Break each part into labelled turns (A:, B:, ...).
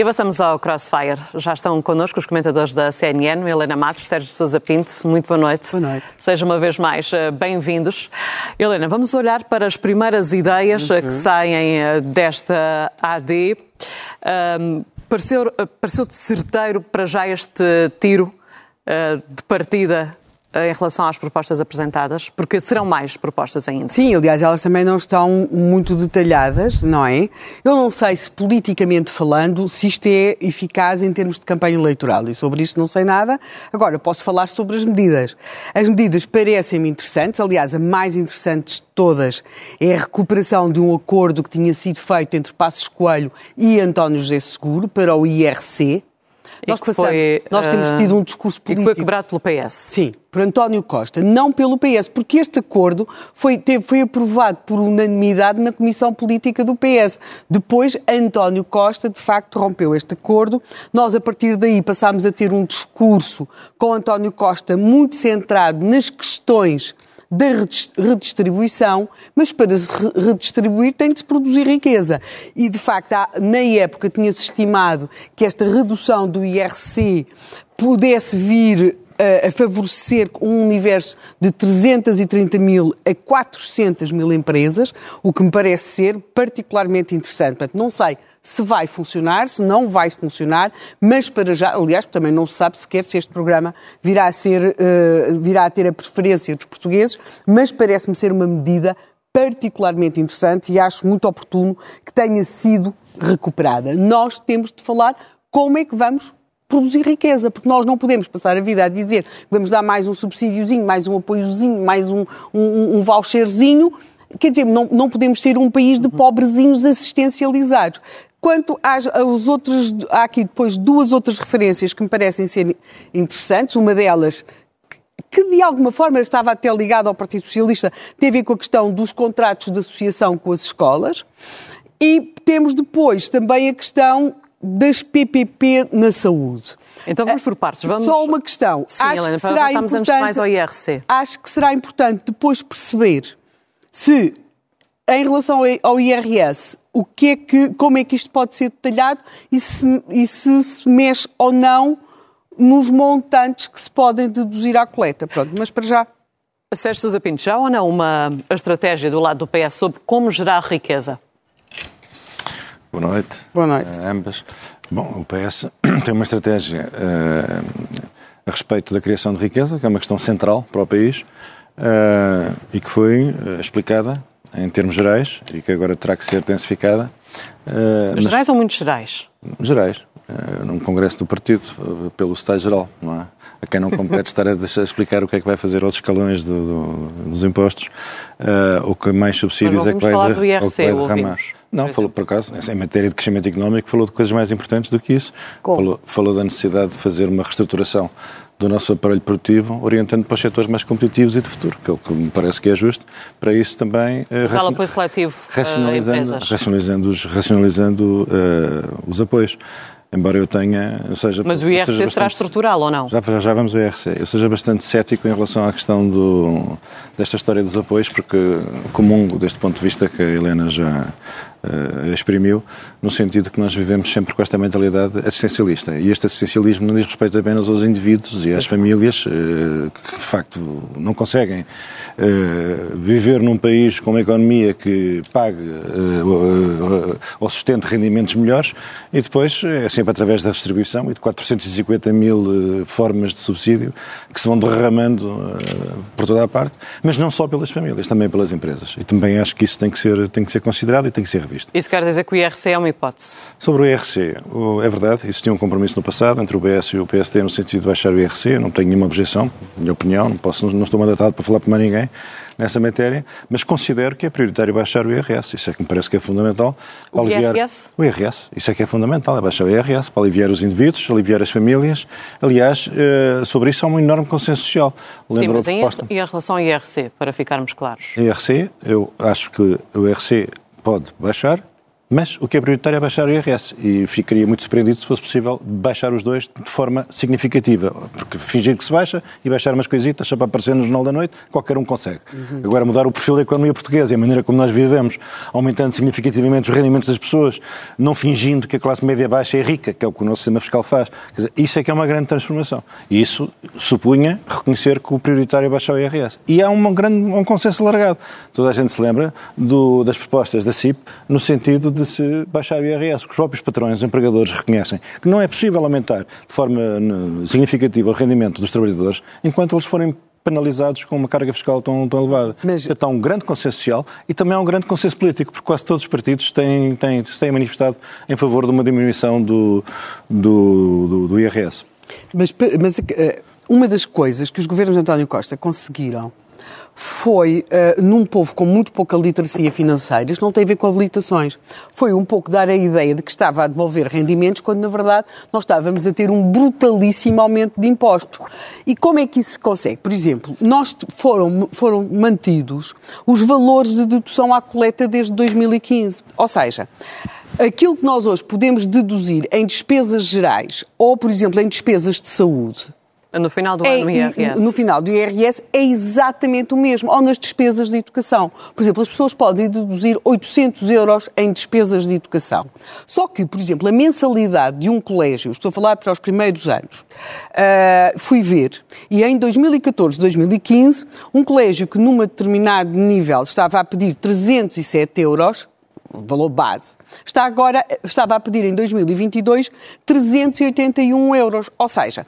A: E avançamos ao Crossfire. Já estão connosco os comentadores da CNN, Helena Matos, Sérgio Sousa Pinto. Muito boa noite.
B: Boa noite.
A: Sejam uma vez mais eh, bem-vindos. Helena, vamos olhar para as primeiras ideias uhum. que saem eh, desta AD. Um, pareceu, pareceu-te certeiro para já este tiro uh, de partida em relação às propostas apresentadas, porque serão mais propostas ainda.
B: Sim, aliás, elas também não estão muito detalhadas, não é? Eu não sei se politicamente falando, se isto é eficaz em termos de campanha eleitoral e sobre isso não sei nada. Agora, posso falar sobre as medidas. As medidas parecem-me interessantes, aliás, a mais interessante de todas é a recuperação de um acordo que tinha sido feito entre Passos Coelho e António José Seguro para o IRC, nós, passamos, foi, nós temos ah, tido um discurso político.
A: E que foi quebrado pelo PS.
B: Sim, por António Costa, não pelo PS, porque este acordo foi, teve, foi aprovado por unanimidade na Comissão Política do PS. Depois, António Costa, de facto, rompeu este acordo. Nós, a partir daí, passámos a ter um discurso com António Costa muito centrado nas questões da redistribuição, mas para se redistribuir tem de se produzir riqueza. E, de facto, na época tinha-se estimado que esta redução do IRC pudesse vir a, favorecer um universo de 330 mil a 400 mil empresas, o que me parece ser particularmente interessante. Portanto, não sei se vai funcionar, se não vai funcionar, mas para já, aliás, também não se sabe sequer se este programa virá a, ser, uh, virá a ter a preferência dos portugueses, mas parece-me ser uma medida particularmente interessante e acho muito oportuno que tenha sido recuperada. Nós temos de falar como é que vamos produzir riqueza, porque nós não podemos passar a vida a dizer vamos dar mais um subsídiozinho, mais um apoiozinho, mais um, um, um voucherzinho, Quer dizer, não, não podemos ser um país de pobrezinhos assistencializados. Quanto às, aos outros, há aqui depois duas outras referências que me parecem ser interessantes. Uma delas, que de alguma forma estava até ligada ao Partido Socialista, tem a ver com a questão dos contratos de associação com as escolas. E temos depois também a questão das PPP na saúde.
A: Então vamos por partes. Vamos...
B: Só uma questão.
A: Sim, acho Helena, que será importante, mais ao IRC.
B: Acho que será importante depois perceber se em relação ao IRS, o que é que, como é que isto pode ser detalhado e se, e se, se mexe ou não nos montantes que se podem deduzir à coleta. Pronto, mas para já.
A: Sérgio Sousa Pinto, já ou não uma estratégia do lado do PS sobre como gerar riqueza?
C: Boa noite.
B: Boa noite.
C: A ambas. Bom, o PS tem uma estratégia uh, a respeito da criação de riqueza, que é uma questão central para o país uh, e que foi uh, explicada em termos gerais e que agora terá que ser intensificada.
A: Mas, gerais ou muito gerais?
C: Gerais. Num congresso do partido, pelo Estado-Geral, não é? A quem não compete estar a explicar o que é que vai fazer aos escalões do, do, dos impostos, uh, ou que mais subsídios é que vai,
A: falar do IRC, vai derramar.
C: Não, falou por acaso, em matéria de crescimento económico, falou de coisas mais importantes do que isso. Falou, falou da necessidade de fazer uma reestruturação do nosso aparelho produtivo, orientando para os setores mais competitivos e de futuro, que é o que me parece que é justo. Para isso também...
A: Uh, Fala apoio seletivo
C: racionalizando, racionalizando, os, racionalizando uh, os apoios. Embora eu tenha, ou seja,
A: Mas o IRC bastante, será estrutural ou não?
C: Já, já vamos ao IRC. Eu seja bastante cético em relação à questão do, desta história dos apoios, porque comungo deste ponto de vista que a Helena já uh, exprimiu, no sentido que nós vivemos sempre com esta mentalidade assistencialista. E este assistencialismo não diz respeito apenas aos indivíduos e às famílias uh, que, de facto, não conseguem uh, viver num país com uma economia que pague ou sustente rendimentos melhores e depois é sempre através da distribuição e de 450 mil formas de subsídio que se vão derramando por toda a parte, mas não só pelas famílias, também pelas empresas. E também acho que isso tem que ser, tem que ser considerado e tem que ser revisto.
A: Isso quer dizer que o IRC é uma hipótese?
C: Sobre o IRC, é verdade, existia um compromisso no passado entre o BS e o PSD no sentido de baixar o IRC, não tenho nenhuma objeção, minha opinião, não, posso, não estou mandatado para falar para mais ninguém nessa matéria, mas considero que é prioritário baixar o IRS, isso é que me parece que é fundamental.
A: O aliviar... IRS?
C: O IRS, isso é que é fundamental, é baixar o IRS para aliviar os indivíduos, aliviar as famílias. Aliás, eh, sobre isso há um enorme consenso social.
A: Sim, mas proposta... e em relação ao IRC, para ficarmos claros?
C: IRC, eu acho que o IRC pode baixar, Mas o que é prioritário é baixar o IRS e ficaria muito surpreendido se fosse possível baixar os dois de forma significativa. Porque fingir que se baixa e baixar umas coisitas só para aparecer no Jornal da Noite, qualquer um consegue. Uhum. Agora, mudar o perfil da economia portuguesa e a maneira como nós vivemos, aumentando significativamente os rendimentos das pessoas, não fingindo que a classe média baixa é rica, que é o que o nosso sistema fiscal faz. Dizer, isso é que é uma grande transformação. E isso supunha reconhecer que o prioritário é baixar o IRS. E há um, grande, um consenso alargado. Toda a gente se lembra do, das propostas da CIP no sentido de de se baixar o IRS, porque os próprios patrões, os empregadores reconhecem que não é possível aumentar de forma significativa o rendimento dos trabalhadores enquanto eles forem penalizados com uma carga fiscal tão, tão elevada. Mas... Então, há um grande consenso social e também há um grande consenso político, porque quase todos os partidos têm, têm, se têm manifestado em favor de uma diminuição do, do, do, do IRS.
B: Mas, mas eh, uma das coisas que os governos de António Costa conseguiram foi uh, num povo com muito pouca literacia financeira, isto não tem a ver com habilitações, foi um pouco dar a ideia de que estava a devolver rendimentos, quando na verdade nós estávamos a ter um brutalíssimo aumento de impostos. E como é que isso se consegue? Por exemplo, nós foram, foram mantidos os valores de dedução à coleta desde 2015. Ou seja, aquilo que nós hoje podemos deduzir em despesas gerais ou, por exemplo, em despesas de saúde,
A: no final do é, ano, IRS.
B: No final do IRS é exatamente o mesmo, ou nas despesas de educação. Por exemplo, as pessoas podem deduzir 800 euros em despesas de educação. Só que, por exemplo, a mensalidade de um colégio, estou a falar para os primeiros anos, uh, fui ver, e em 2014, 2015, um colégio que num determinado nível estava a pedir 307 euros, valor base, está agora, estava a pedir em 2022 381 euros. Ou seja,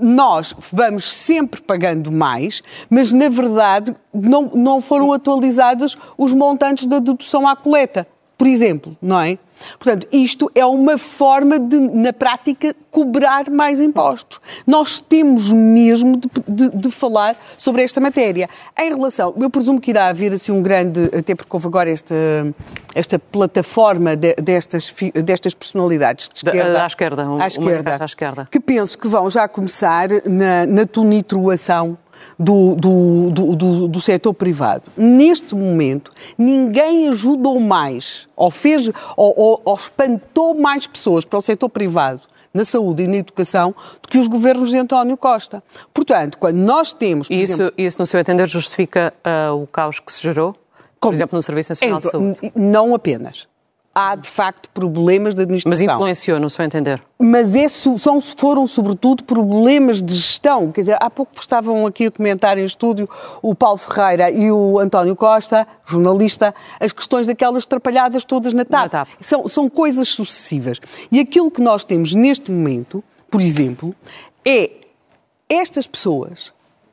B: nós vamos sempre pagando mais, mas na verdade não, não foram atualizados os montantes da dedução à coleta, por exemplo, não é? Portanto, isto é uma forma de, na prática, cobrar mais impostos. Nós temos mesmo de, de, de, falar sobre esta matéria. Em relação, eu presumo que irá haver assim um grande, até porque houve agora esta, esta plataforma de, destas, destas personalidades de esquerda,
A: à esquerda, à esquerda, à esquerda,
B: que penso que vão já começar na, na tonitroação do, do, do, do, setor privado. Neste momento, ninguém ajudou mais ou, fez, ou, ou, ou espantou mais pessoas para o setor privado na saúde e na educação do que os governos de António Costa. Portanto, quando nós temos.
A: E isso, exemplo, isso, no seu entender, justifica uh, o caos que se gerou? Por exemplo, no Serviço Nacional de Saúde?
B: Não apenas há de facto problemas de administração.
A: Mas influenciou, no seu entender?
B: Mas é, são, foram sobretudo problemas de gestão. Quer dizer, há pouco estavam aqui a comentar em estúdio o Paulo Ferreira e o António Costa, jornalista, as questões daquelas atrapalhadas todas na TAP. Na TAP. São, são coisas sucessivas. E aquilo que nós temos neste momento, por exemplo, é estas pessoas,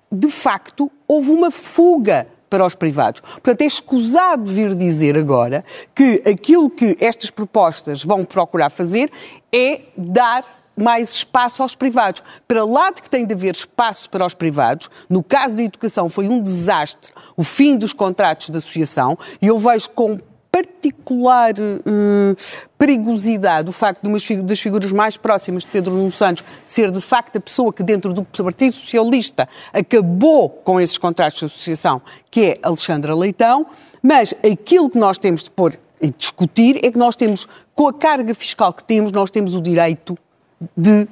B: de facto, houve uma fuga para os privados. Portanto, é escusado vir dizer agora que aquilo que estas propostas vão procurar fazer é dar mais espaço aos privados. Para lá de que tem de haver espaço para os privados, no caso da educação foi um desastre o fim dos contratos de associação e eu vejo com particular uh, perigosidade o facto de uma das figuras mais próximas de Pedro Nuno Santos ser de facto a pessoa que dentro do Partido Socialista acabou com esses contratos de associação, que é Alexandra Leitão, mas aquilo que nós temos de pôr e discutir é que nós temos, com a carga fiscal que temos, nós temos o direito de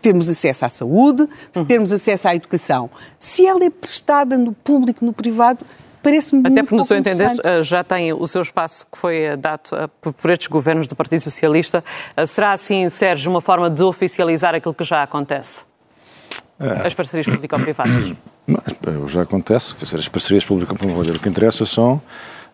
B: termos acesso à saúde, de termos acesso à educação. Se ela é prestada no público, no privado, parece-me
A: Até porque, no seu entender, eh, já tem o seu espaço que foi eh, dado eh, por estes governos do Partido Socialista. Será assim, Sérgio, uma forma de oficializar aquilo que já acontece? As parcerias público-privadas?
C: Já acontece, quer dizer, as parcerias público-privadas, o que interessa são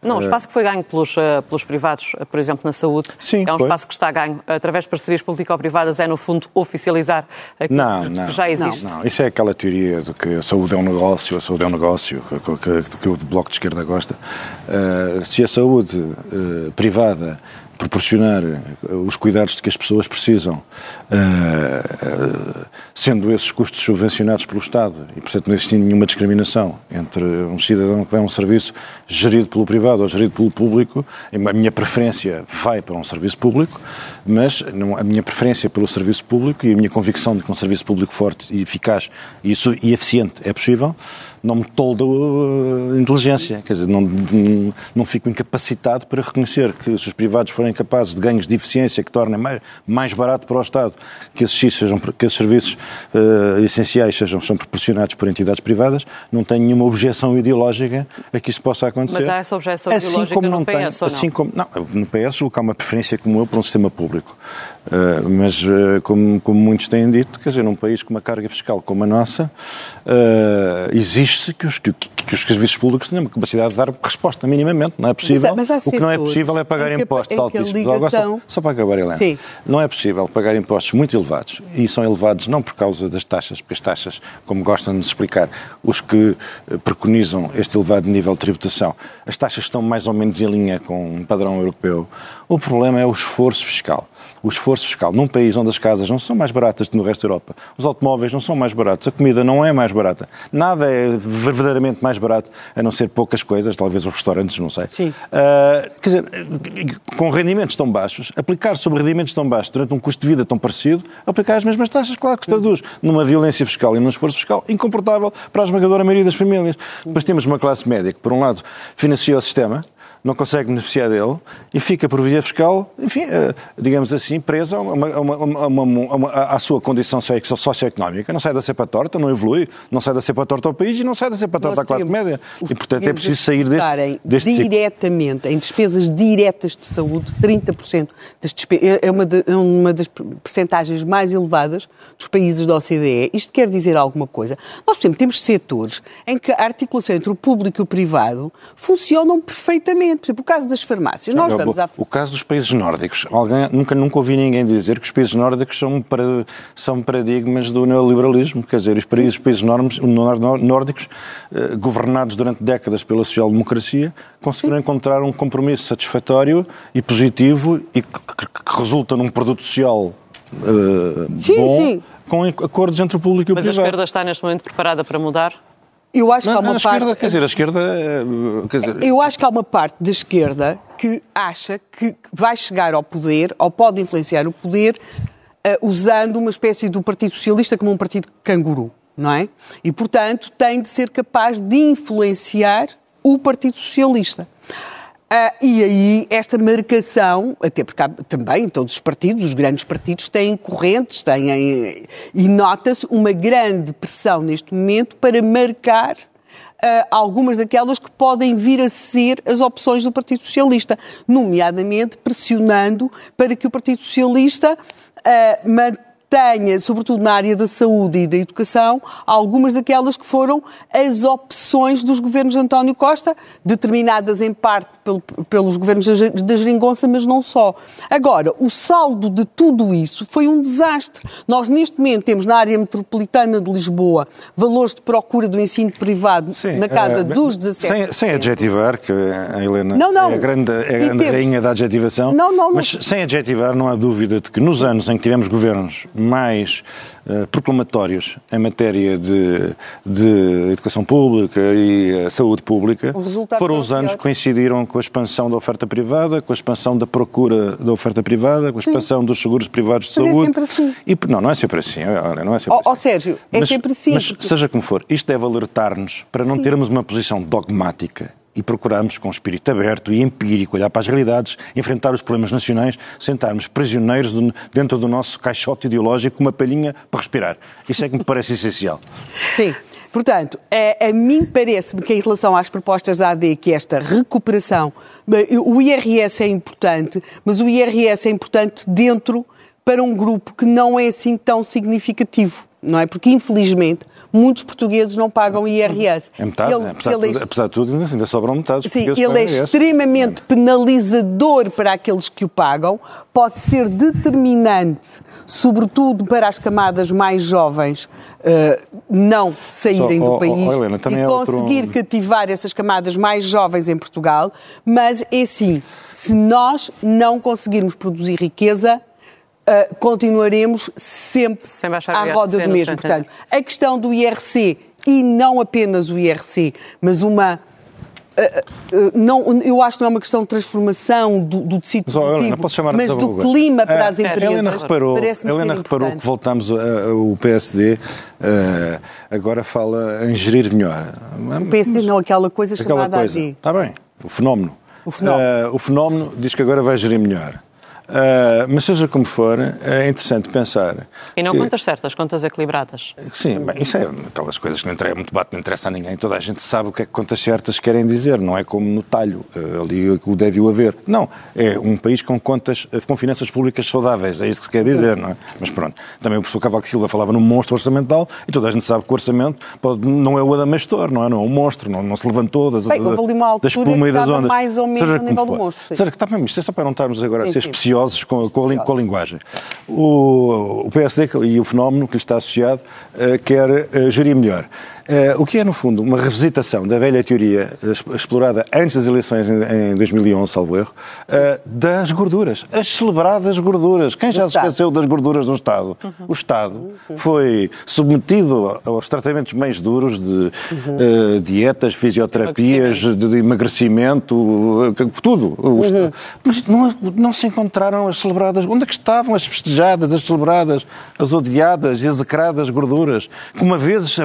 A: não, o espaço que foi ganho pelos, eh, pelos privados, eh, por exemplo, na saúde,
C: Sim,
A: é um
C: foi.
A: espaço que está ganho através de parcerias público-privadas, é no fundo oficializar aquilo
C: não, não,
A: que já existe.
C: Não, não, isso é aquela teoria de que a saúde é um negócio, a saúde é um negócio, que, que, que o Bloco de Esquerda gosta. Uh, se a saúde uh, privada proporcionar eh, os cuidados de que as pessoas precisam, eh, eh, sendo esses custos subvencionados pelo Estado e, portanto, não existindo nenhuma discriminação entre um cidadão que vai a um serviço gerido pelo privado ou gerido pelo público, a minha preferência vai para um serviço público, mas a minha preferência pelo serviço público e a minha convicção de que um serviço público forte e eficaz e eficiente é possível, não me toldo a inteligência, quer dizer, não, não, não fico incapacitado para reconhecer que se os privados forem capazes de ganhos de eficiência que tornem mais, mais barato para o Estado que esses, sejam, que esses serviços uh, essenciais sejam, sejam proporcionados por entidades privadas, não tenho nenhuma objeção ideológica a que isso possa acontecer.
A: Mas há essa objeção assim ideológica como no PS, tem, ou não?
C: Assim como, não, no PS julgo que há uma preferência como eu por um sistema público. Uh, mas, uh, como, como, muitos têm dito, quer dizer, num país com uma carga fiscal como a nossa, uh, exige-se que os, que, que, os serviços públicos tenham uma capacidade de dar resposta, minimamente. Não é possível. Mas, mas o que não é possível é pagar impostos altíssimos. Ligação... Só, só para acabar, Helena. Sim. Não é possível pagar impostos muito elevados, e são elevados não por causa das taxas, porque as taxas, como gostam de explicar, os que preconizam este elevado nível de tributação, as taxas estão mais ou menos em linha com um padrão europeu. O problema é o esforço fiscal o esforço fiscal num país onde as casas não são mais baratas do que no resto da Europa, os automóveis não são mais baratos, a comida não é mais barata, nada é verdadeiramente mais barato, a não ser poucas coisas, talvez os restaurantes, não sei.
B: Sim. Uh,
C: quer dizer, com rendimentos tão baixos, aplicar sobre rendimentos tão baixos durante um custo de vida tão parecido, aplicar as mesmas taxas, claro que se traduz numa violência fiscal e num esforço fiscal incomportável para a esmagadora maioria das famílias. Depois temos uma classe média que, por um lado, financia o sistema, não consegue beneficiar dele e fica por via fiscal, enfim, eh, digamos assim, presa a uma, uma, uma, à sua condição socioeconómica. Não sai da cepa torta, não evolui, não sai da cepa torta ao país e não sai da cepa torta à classe média. E, portanto, é preciso sair deste, deste
B: diretamente ciclo. em despesas diretas de saúde, 30% das despesas, é uma, de, é uma das percentagens mais elevadas dos países da OCDE. Isto quer dizer alguma coisa? Nós, por exemplo, temos setores em que a articulação entre o público e o privado funcionam perfeitamente por exemplo, o caso das farmácias. Nós vamos à...
C: O caso dos países nórdicos. Alguém, nunca, nunca ouvi ninguém dizer que os países nórdicos são, para, são paradigmas do neoliberalismo. Quer dizer, os países, os países nórdicos, eh, governados durante décadas pela social-democracia, conseguiram Sim. encontrar um compromisso satisfatório e positivo e que, que, que resulta num produto social uh, sim, bom, sim. com acordos entre o público e o
A: Mas
C: privado.
A: Mas a esquerda está neste momento preparada para mudar?
B: Eu acho não, que há uma
C: não,
B: parte.
C: Esquerda, quer dizer, a esquerda. Quer dizer...
B: Eu acho que há uma parte da esquerda que acha que vai chegar ao poder, ou pode influenciar o poder, uh, usando uma espécie do Partido Socialista como um partido canguru, não é? E, portanto, tem de ser capaz de influenciar o Partido Socialista. Uh, e aí, esta marcação, até porque há, também todos os partidos, os grandes partidos, têm correntes, têm, e nota-se uma grande pressão neste momento para marcar Uh, algumas daquelas que podem vir a ser as opções do Partido Socialista, nomeadamente pressionando para que o Partido Socialista uh, tenha, sobretudo na área da saúde e da educação, algumas daquelas que foram as opções dos governos de António Costa, determinadas em parte pelo, pelos governos da Geringonça, mas não só. Agora, o saldo de tudo isso foi um desastre. Nós, neste momento, temos na área metropolitana de Lisboa valores de procura do ensino privado Sim, na casa é, dos 17%.
C: Sem, sem adjetivar, que a Helena não, não. é a grande, é a grande rainha da adjetivação, não, não, mas sem adjetivar, não há dúvida de que nos anos em que tivemos governos mais uh, proclamatórios em matéria de, de educação pública e uh, saúde pública foram os anos que coincidiram com a expansão da oferta privada, com a expansão da procura da oferta privada, com a expansão Sim. dos seguros privados de mas é saúde.
B: É sempre assim.
C: E, não, não é sempre assim. Não é sempre oh,
B: assim. Oh, Sérgio, é
C: mas,
B: sempre assim.
C: Mas, seja como for, isto deve alertar-nos para não Sim. termos uma posição dogmática e procuramos, com espírito aberto e empírico, olhar para as realidades, enfrentar os problemas nacionais, sentarmos prisioneiros dentro do nosso caixote ideológico com uma palhinha para respirar. Isso é que me parece essencial.
B: Sim. Portanto, a, a mim parece-me que em relação às propostas da AD, que esta recuperação, o IRS é importante, mas o IRS é importante dentro para um grupo que não é assim tão significativo, não é? Porque, infelizmente, muitos portugueses não pagam IRS.
C: É metade, ele, apesar, ele de, apesar de tudo, ainda, ainda sobram metade.
B: Sim, ele é extremamente penalizador para aqueles que o pagam, pode ser determinante, sobretudo para as camadas mais jovens, uh, não saírem Só, do oh, país oh, Helena, e é conseguir outro... cativar essas camadas mais jovens em Portugal, mas é assim, se nós não conseguirmos produzir riqueza, uh, continuaremos sempre à roda do mesmo. Portanto, a questão do IRC, e não apenas o IRC, mas uma não, eu acho que não é uma questão de transformação do, do tecido
C: mas, produtivo,
B: mas do clima para as empresas.
C: Helena reparou, Helena reparou que voltamos, a, o PSD uh, agora fala em gerir melhor.
B: O PSD não, aquela coisa
C: aquela
B: chamada
C: coisa.
B: AD.
C: Está bem, o fenómeno.
B: O fenómeno.
C: Uh, o fenómeno diz que agora vai gerir melhor. Uh, mas seja como for, é interessante pensar.
A: E não
C: que...
A: contas certas, contas equilibradas.
C: Sim, bem, isso é aquelas coisas que não interessa, muito bate, não interessa a ninguém. Toda a gente sabe o que é que contas certas querem dizer, não é como no talho, uh, ali o deve o haver. Não, é um país com contas, com finanças públicas saudáveis, é isso que se quer dizer, não é? Mas pronto, também o professor Cavaco Silva falava num monstro orçamental e toda a gente sabe que o orçamento pode, não é o Adamastor, não é? Não é um monstro, não, não se levantou das,
B: bem, uma
C: da espuma e das ondas.
B: mais ou menos
C: seja
B: no nível do monstro. Sim.
C: Seja que está bem, isto é só para não estarmos agora sim, a ser sim. Especiosos com, com, a, com a linguagem. O, o, PSD e o fenómeno que lhe está associado uh, quer uh, gerir melhor. Uh, o que é, no fundo, uma revisitação da velha teoria explorada antes das eleições em, em 2011, salvo erro, uh, das gorduras, as celebradas gorduras. Quem já se esqueceu das gorduras do Estado? Uhum. O Estado foi submetido aos tratamentos mais duros de uhum. uh, dietas, fisioterapias, de, de, emagrecimento, tudo.
B: Uhum.
C: Mas não, não se encontraram as celebradas. Onde é que estavam as festejadas, as celebradas, as odiadas execradas gorduras? Que uma vez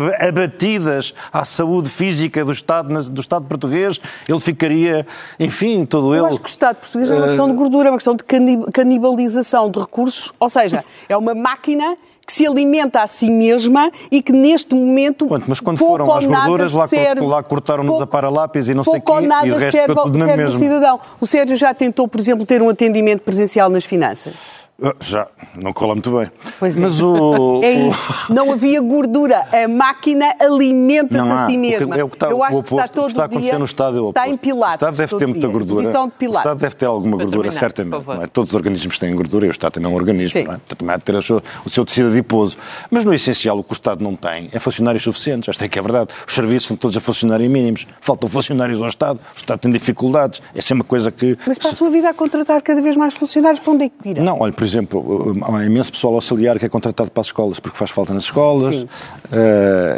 C: abatidas à saúde física do Estado, do Estado português, ele ficaria, enfim, todo
B: ele...
C: Eu
B: acho que o Estado português é uma questão de gordura, é uma questão de canibalização de recursos, ou seja, é uma máquina que se alimenta a si mesma e que neste momento.
C: Quanto, mas quando foram às gorduras, lá, serve, lá cortaram-nos a para-lápis e não sei o quê, e o resto
B: serve,
C: tudo na
B: mesma. cidadão. O Sérgio já tentou, por exemplo, ter um atendimento presencial nas finanças?
C: Ah, já, não cola muito bem.
B: Pois
C: Mas
B: é.
C: o,
B: é isso. Não havia gordura. A máquina alimenta-se a si mesma.
C: É o que está,
B: Eu acho
C: o oposto,
B: que está todo
C: o que está a acontecer
B: dia,
C: no Estado é o
B: Está em pilates.
C: O Estado deve ter muita gordura.
B: Posição de
C: o. Estado deve ter alguma
A: Para
C: gordura,
A: terminar,
C: certamente. Não é? Todos os organismos têm gordura e o Estado também é um organismo. Não é? Também há de ter o seu, o seu tecido adiposo. Mas no essencial, o que o Estado não tem é funcionários suficientes. Esta é que é verdade. Os serviços são todos a funcionários mínimos. Faltam funcionários ao Estado. O Estado tem dificuldades. Essa é uma coisa que.
B: Mas para a sua vida a contratar cada vez mais funcionários, para onde é que irá?
C: Não, olha, por exemplo, há imenso pessoal auxiliar que é contratado para as escolas porque faz falta nas escolas, uh,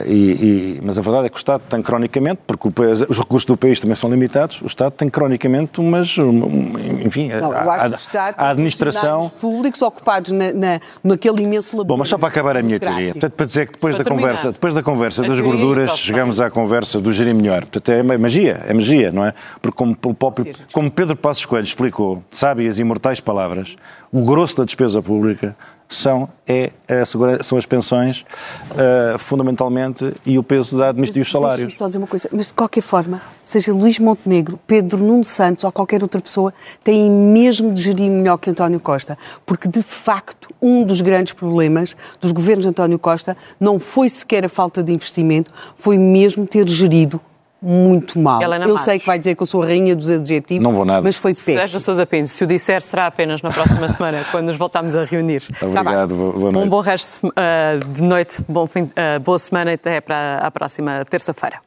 C: e, e, mas a verdade é que o Estado tem cronicamente, porque país, os recursos do país também são limitados, o Estado tem cronicamente umas, um, enfim,
B: Não, a, a, a
C: administração...
B: públicos ocupados na, na, naquele imenso labor.
C: Bom, mas só para acabar a minha teoria, portanto, para dizer que depois da conversa, depois da conversa das gorduras, chegamos à conversa do gerir melhor. Portanto, é magia, é magia, não é? Porque como, o próprio, como Pedro Passos Coelho explicou, sábias e imortais palavras, o grosso da despesa pública são, é, a são as pensões, uh, fundamentalmente, e o peso da administração e os salários.
B: Só dizer uma coisa, mas de qualquer forma, seja Luís Montenegro, Pedro Nuno Santos ou qualquer outra pessoa, têm mesmo de gerir melhor que António Costa, porque de facto um dos grandes problemas dos governos de António Costa não foi sequer a falta de investimento, foi mesmo ter gerido muito mal.
A: Helena
B: eu
A: Matos.
B: sei que vai dizer que eu sou a rainha dos adjetivos,
C: Não vou nada.
B: mas foi péssimo.
A: Sérgio Sousa Pinto, se o disser será apenas na próxima semana, quando nos voltarmos a reunir.
C: Obrigado,
B: Tá
C: boa noite.
A: Um bom resto uh, de noite, bom fim, uh, boa semana e até para a próxima terça-feira.